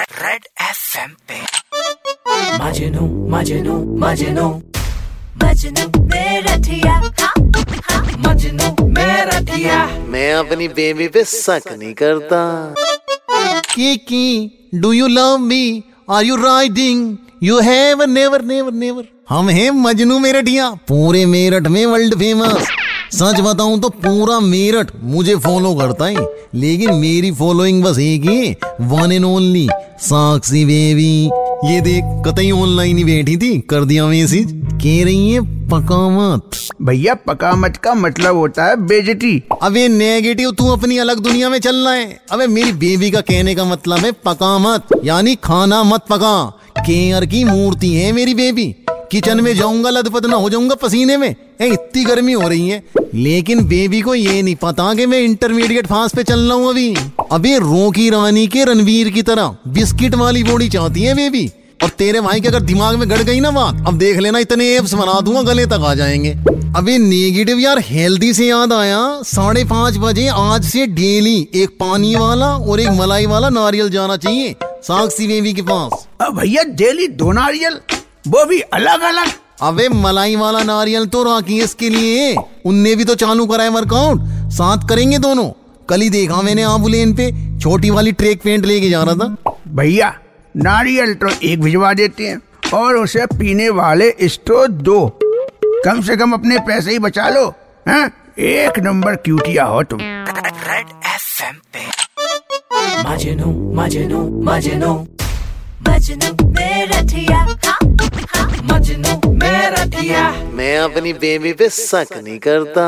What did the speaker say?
Red F M पे। मजनू मजनू मजनू। मजनू मेरा थिया मजनू मेरा थिया मैं अपनी बेबी पे शक नहीं करता। Kiki, do you love me? Are you riding? You have never never never. हम हैं मजनू मेरठिया पूरे मेरठ में वर्ल्ड फ़ेमस सच बताऊँ तो पूरा मेरठ मुझे फॉलो करता है। लेकिन मेरी फॉलोइंग बस एक ही one and only Sakshi baby ये देख कतई ऑनलाइन ही बैठी थी कर दिया मैसेज कह रही है पका मत। भैया पका मत का मतलब होता है बेजती अबे नेगेटिव तू अपनी अलग दुनिया में चल रहा है। अबे मेरी बेबी का कहने का मतलब है पका मत। यानी खाना मत पका। केयर की मूर्ति है मेरी बेबी किचन में जाऊँगा लदपत ना हो जाऊँगा पसीने में। ए, इतनी गर्मी हो रही है। लेकिन बेबी को ये नहीं पता कि मैं इंटरमीडिएट फास्ट पे चल रहा हूँ अभी। अबे रोकी रानी के रणवीर की तरह बिस्किट वाली बॉडी चाहती है बेबी। और तेरे भाई के अगर दिमाग में गड़ गई ना बात, अब देख लेना इतने एप्स बना दूँगा, गले तक आ जाएँगे। अबे नेगेटिव यार हेल्दी से याद आया, साढ़े पाँच बजे आज से डेली एक पानी वाला और एक मलाई वाला नारियल जाना चाहिए, साक्षी बेबी के पास। भैया डेली दो नारियल, वो भी अलग अलग अबे मलाई वाला नारियल तो राखी है इसके लिए। उनने भी तो चालू करा है वर्कआउट साथ करेंगे दोनों। कल ही देखा मैंने आबुलेन पे। छोटी वाली ट्रेक पेंट लेके जा रहा था। भैया नारियल तो एक भिजवा देते हैं और उसे पीने वाले स्टो दो। कम से कम अपने पैसे ही बचा लो हैं? एक नंबर क्यूटिया हो तुम। रेड एफ़ एम पे। मजनू मजनू मजनू। मजनू मैं अपनी बेबी पे शक नहीं करता।